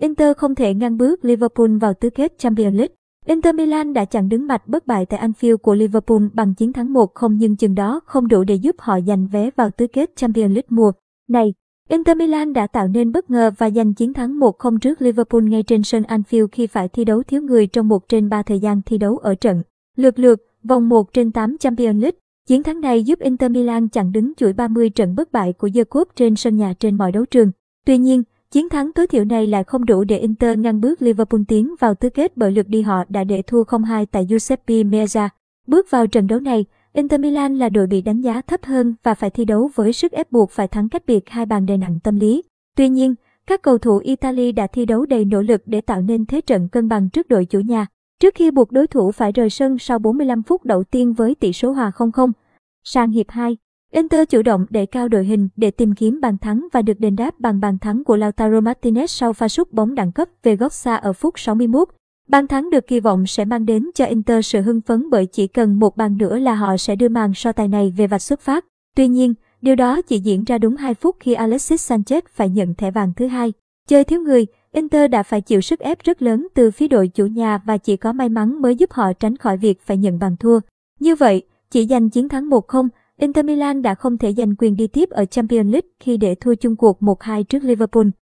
Inter không thể ngăn bước Liverpool vào tứ kết Champions League. Inter Milan đã chặn đứng mạch bất bại tại Anfield của Liverpool bằng chiến thắng 1-0 nhưng chừng đó không đủ để giúp họ giành vé vào tứ kết Champions League mùa này. Inter Milan đã tạo nên bất ngờ và giành chiến thắng 1-0 trước Liverpool ngay trên sân Anfield khi phải thi đấu thiếu người trong một trên 3 thời gian thi đấu ở trận. Lượt lượt, vòng 1 trên 8 Champions League, chiến thắng này giúp Inter Milan chặn đứng chuỗi 30 trận bất bại của The Cup trên sân nhà trên mọi đấu trường. Tuy nhiên, chiến thắng tối thiểu này lại không đủ để Inter ngăn bước Liverpool tiến vào tứ kết bởi lượt đi họ đã để thua 0-2 tại Giuseppe Meazza. Bước vào trận đấu này, Inter Milan là đội bị đánh giá thấp hơn và phải thi đấu với sức ép buộc phải thắng cách biệt hai bàn đầy nặng tâm lý. Tuy nhiên, các cầu thủ Italy đã thi đấu đầy nỗ lực để tạo nên thế trận cân bằng trước đội chủ nhà, trước khi buộc đối thủ phải rời sân sau 45 phút đầu tiên với tỷ số hòa 0-0. Sang hiệp 2, Inter chủ động đẩy cao đội hình để tìm kiếm bàn thắng và được đền đáp bằng bàn thắng của Lautaro Martinez sau pha sút bóng đẳng cấp về góc xa ở phút 61. Bàn thắng được kỳ vọng sẽ mang đến cho Inter sự hưng phấn bởi chỉ cần một bàn nữa là họ sẽ đưa màn so tài này về vạch xuất phát. Tuy nhiên, điều đó chỉ diễn ra đúng 2 phút khi Alexis Sanchez phải nhận thẻ vàng thứ hai. Chơi thiếu người, Inter đã phải chịu sức ép rất lớn từ phía đội chủ nhà và chỉ có may mắn mới giúp họ tránh khỏi việc phải nhận bàn thua. Như vậy, chỉ giành chiến thắng 1-0, Inter Milan đã không thể giành quyền đi tiếp ở Champions League khi để thua chung cuộc 1-2 trước Liverpool.